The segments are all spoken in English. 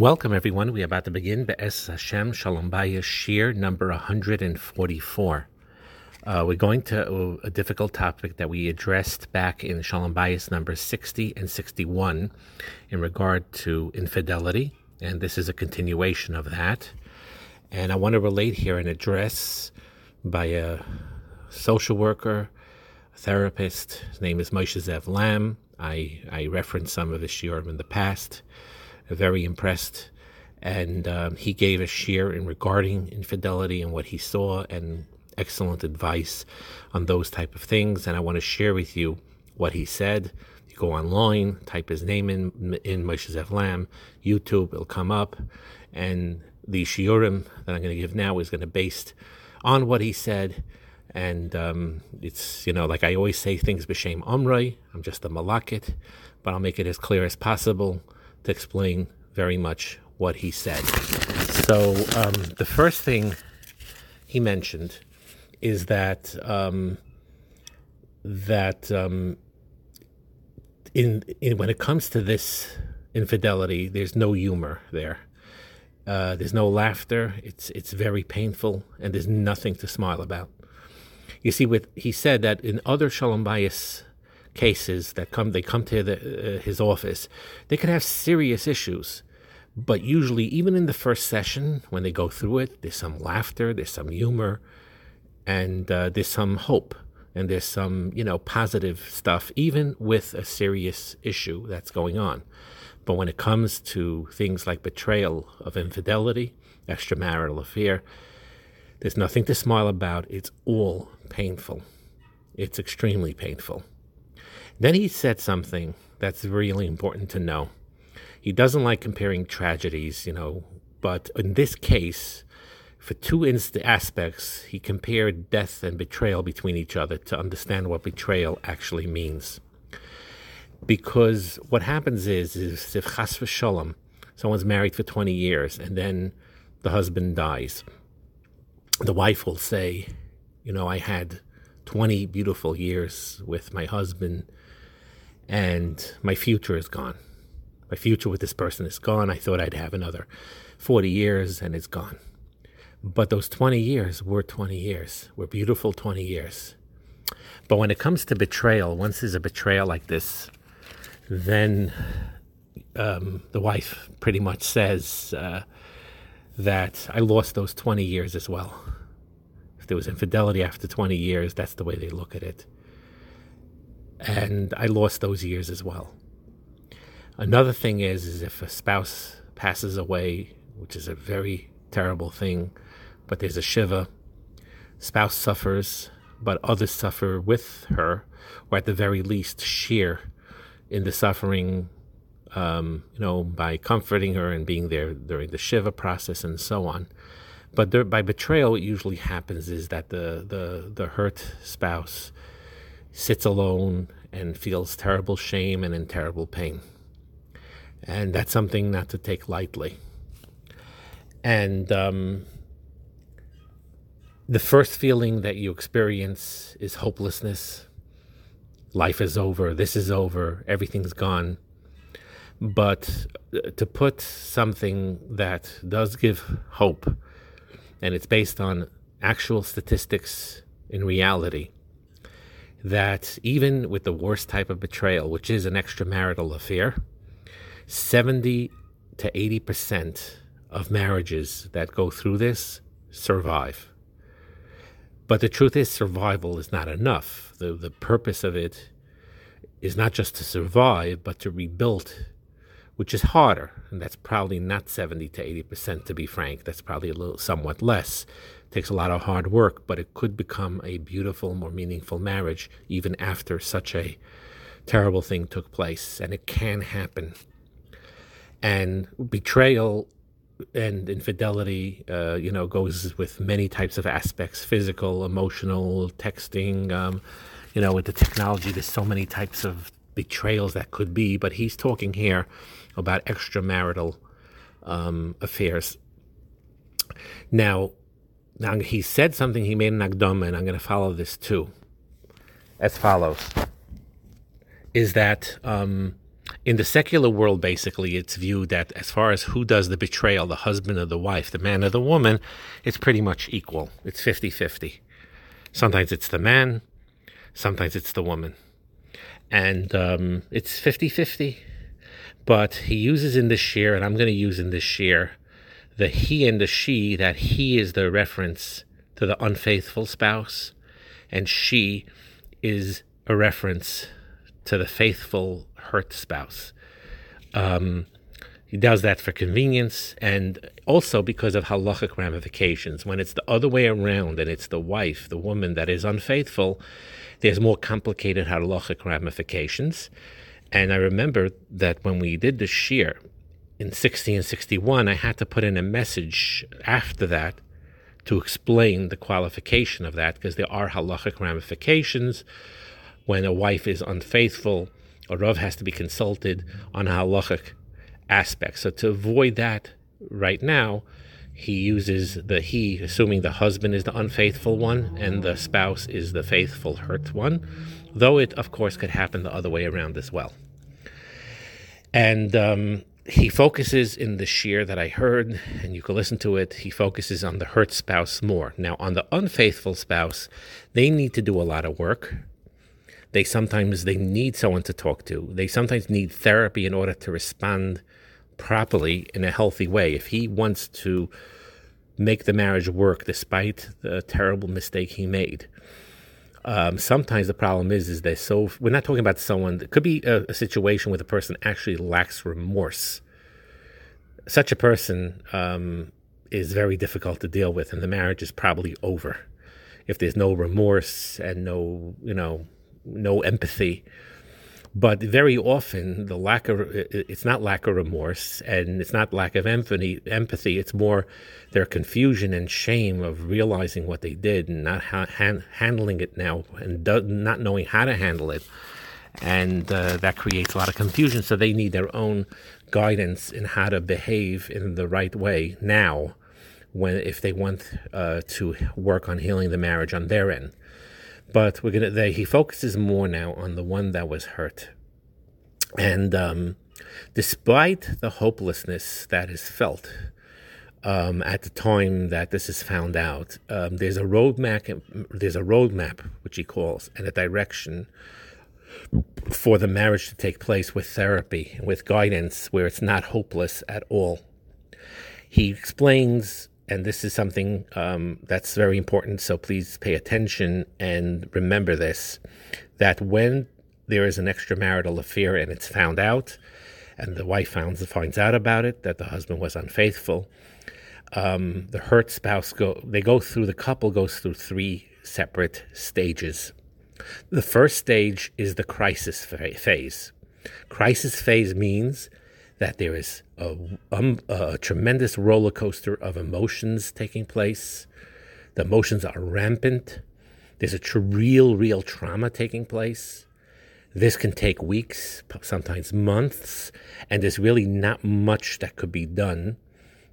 Welcome, everyone. We are about to begin Be'ez Hashem Shalom Bayis Shiur number 144. Uh, we're going to a difficult topic that we addressed back in Shalom Bayis number 60 and 61 in regard to infidelity, and this is a continuation of that. And I want to relate here an address by a social worker, a therapist. His name is Moshe Zev Lam. I, I referenced some of his shiurim in the past very impressed. And um, he gave a shiur in regarding infidelity and what he saw, and excellent advice on those type of things. And I want to share with you what he said. You go online, type his name in in Moshe Zev Lam, YouTube, it'll come up, and the shiurim that I'm going to give now is going to based on what he said. And um, it's, you know, like I always say things b'shem omrei. I'm just a malakit, but I'll make it as clear as possible to explain very much what he said. So um, the first thing he mentioned is that um, that um, in, in when it comes to this infidelity, there's no humor there. Uh, there's no laughter. It's it's very painful, and there's nothing to smile about. You see, with he said that in other shalom bayis cases that come they come to the, uh, his office, they could have serious issues. But usually, even in the first session, when they go through it, there's some laughter, there's some humor, and uh, there's some hope, and there's some you know positive stuff, even with a serious issue that's going on. But when it comes to things like betrayal of infidelity, extramarital affair, there's nothing to smile about. It's all painful. It's extremely painful. Then he said something that's really important to know. He doesn't like comparing tragedies, you know, but in this case, for two inst- aspects, he compared death and betrayal between each other to understand what betrayal actually means. Because what happens is, is if chas v'sholem, someone's married for 20 years and then the husband dies, the wife will say, you know, I had 20 beautiful years with my husband and my future is gone. My future with this person is gone. I thought I'd have another 40 years and it's gone. But those 20 years were 20 years, were beautiful 20 years. But when it comes to betrayal, once there's a betrayal like this, then um, the wife pretty much says uh, that I lost those 20 years as well. If there was infidelity after 20 years, that's the way they look at it and I lost those years as well. Another thing is, is if a spouse passes away, which is a very terrible thing, but there's a shiva, spouse suffers, but others suffer with her, or at the very least share in the suffering, um, you know, by comforting her and being there during the shiva process and so on. But there, by betrayal, what usually happens is that the, the, the hurt spouse sits alone and feels terrible shame and in terrible pain. And that's something not to take lightly. And um, the first feeling that you experience is hopelessness. Life is over. This is over. Everything's gone. But uh, to put something that does give hope, and it's based on actual statistics in reality, that even with the worst type of betrayal, which is an extramarital affair, 70 to 80% of marriages that go through this survive. But the truth is, survival is not enough. The, the purpose of it is not just to survive, but to rebuild, which is harder. And that's probably not 70 to 80%, to be frank. That's probably a little somewhat less It takes a lot of hard work, but it could become a beautiful, more meaningful marriage even after such a terrible thing took place. And it can happen. And betrayal and infidelity, uh, you know, goes with many types of aspects physical, emotional, texting. Um, you know, with the technology, there's so many types of betrayals that could be, but he's talking here about extramarital um, affairs. Now, now he said something, he made an akdama, and I'm going to follow this too, as follows: is that um, in the secular world, basically, it's viewed that as far as who does the betrayal, the husband or the wife, the man or the woman, it's pretty much equal. It's 50 50. Sometimes it's the man, sometimes it's the woman. And um, it's 50 50. But he uses in this shiur, and I'm going to use in this shiur, the he and the she, that he is the reference to the unfaithful spouse, and she is a reference to the faithful hurt spouse. Um, he does that for convenience and also because of halachic ramifications. When it's the other way around and it's the wife, the woman that is unfaithful, there's more complicated halachic ramifications. And I remember that when we did the shiur in 1661, I had to put in a message after that to explain the qualification of that because there are halachic ramifications when a wife is unfaithful. A rav has to be consulted on halachic aspects. So to avoid that right now, he uses the he, assuming the husband is the unfaithful one and the spouse is the faithful hurt one, though it, of course, could happen the other way around as well. And um, he focuses in the shiur that I heard, and you can listen to it. He focuses on the hurt spouse more. Now, on the unfaithful spouse, they need to do a lot of work. They sometimes they need someone to talk to. They sometimes need therapy in order to respond properly in a healthy way. If he wants to make the marriage work despite the terrible mistake he made, um, sometimes the problem is is they're so we're not talking about someone it could be a, a, situation where the person actually lacks remorse such a person um, is very difficult to deal with and the marriage is probably over if there's no remorse and no you know no empathy but very often, the lack of it's not lack of remorse and it's not lack of empathy. Empathy. It's more their confusion and shame of realizing what they did and not ha- han- handling it now and do- not knowing how to handle it, and uh, that creates a lot of confusion. So they need their own guidance in how to behave in the right way now, when if they want uh, to work on healing the marriage on their end. But we're gonna. They, he focuses more now on the one that was hurt, and um, despite the hopelessness that is felt um, at the time that this is found out, um, there's a roadmap. There's a roadmap which he calls and a direction for the marriage to take place with therapy, with guidance, where it's not hopeless at all. He explains and this is something um, that's very important. So please pay attention and remember this: that when there is an extramarital affair and it's found out, and the wife finds finds out about it that the husband was unfaithful, um, the hurt spouse go they go through the couple goes through three separate stages. The first stage is the crisis phase. Crisis phase means that there is a, um, a tremendous roller coaster of emotions taking place. The emotions are rampant. There's a tr- real, real trauma taking place. This can take weeks, sometimes months, and there's really not much that could be done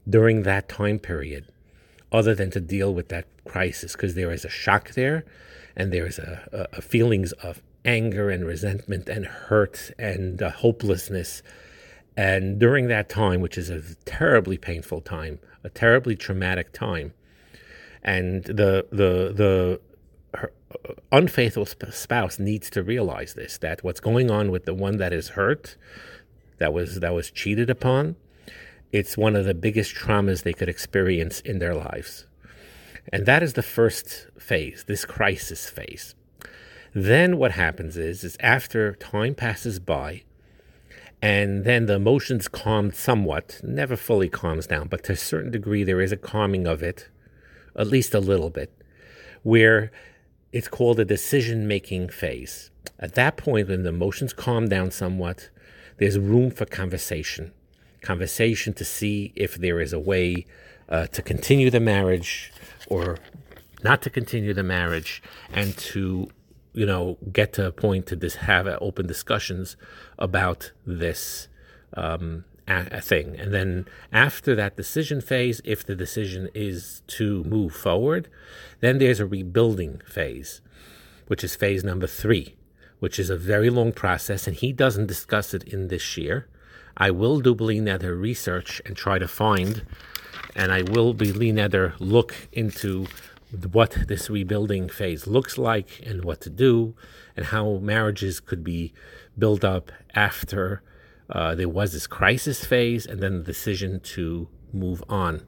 during that time period other than to deal with that crisis because there is a shock there and there is a, a, a feelings of anger and resentment and hurt and uh, hopelessness and during that time, which is a terribly painful time, a terribly traumatic time, and the the the uh, unfaithful spouse needs to realize this that what's going on with the one that is hurt, that was that was cheated upon, it's one of the biggest traumas they could experience in their lives. And that is the first phase, this crisis phase. Then what happens is is after time passes by, and then the emotions calm somewhat, never fully calms down, but to a certain degree, there is a calming of it, at least a little bit, where it's called a decision making phase. At that point, when the emotions calm down somewhat, there's room for conversation. Conversation to see if there is a way uh, to continue the marriage or not to continue the marriage and to you know, get to a point to have open discussions about this um, a, thing. And then after that decision phase, if the decision is to move forward, then there's a rebuilding phase, which is phase number three, which is a very long process, and he doesn't discuss it in this year. I will do Bli Neder research and try to find, and I will Bli Neder look into what this rebuilding phase looks like and what to do, and how marriages could be built up after uh, there was this crisis phase and then the decision to move on.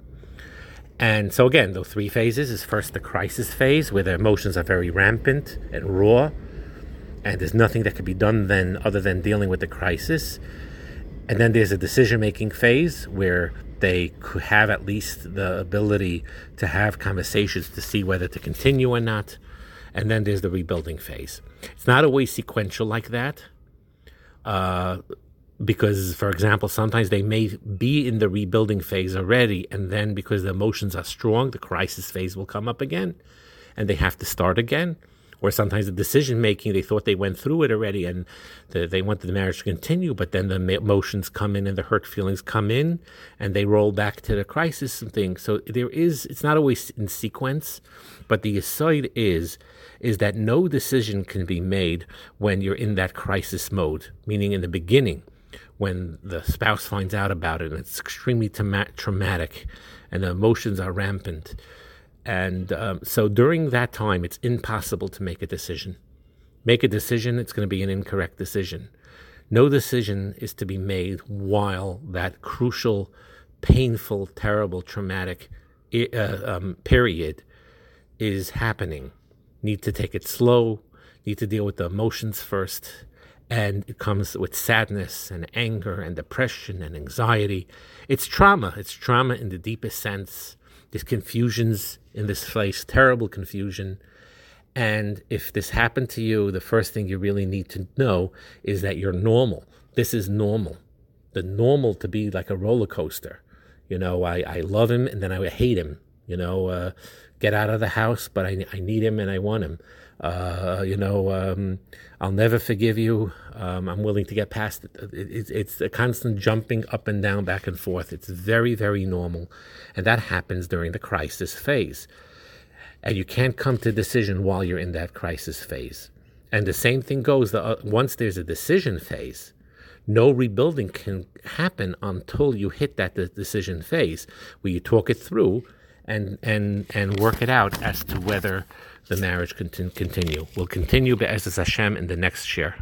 And so, again, those three phases is first the crisis phase, where the emotions are very rampant and raw, and there's nothing that could be done then other than dealing with the crisis. And then there's a decision making phase where they could have at least the ability to have conversations to see whether to continue or not. And then there's the rebuilding phase. It's not always sequential like that. Uh, because, for example, sometimes they may be in the rebuilding phase already, and then because the emotions are strong, the crisis phase will come up again, and they have to start again or sometimes the decision making they thought they went through it already and the, they wanted the marriage to continue but then the emotions come in and the hurt feelings come in and they roll back to the crisis and things. So there is it's not always in sequence but the aside is is that no decision can be made when you're in that crisis mode meaning in the beginning when the spouse finds out about it and it's extremely traumatic and the emotions are rampant and um, so during that time, it's impossible to make a decision. Make a decision, it's going to be an incorrect decision. No decision is to be made while that crucial, painful, terrible, traumatic uh, um, period is happening. Need to take it slow, need to deal with the emotions first. And it comes with sadness and anger and depression and anxiety. It's trauma. It's trauma in the deepest sense. There's confusions in this place, terrible confusion. And if this happened to you, the first thing you really need to know is that you're normal. This is normal. The normal to be like a roller coaster. You know, I, I love him and then I hate him. You know, uh, get out of the house, but I, I need him and I want him. Uh, you know, um, I'll never forgive you. Um, I'm willing to get past it. It, It's a constant jumping up and down, back and forth. It's very, very normal. And that happens during the crisis phase. And you can't come to decision while you're in that crisis phase. And the same thing goes the, uh, once there's a decision phase. No rebuilding can happen until you hit that decision phase where you talk it through and and and work it out as to whether the marriage can continue. Will continue Be'ezras Hashem in the next shiur.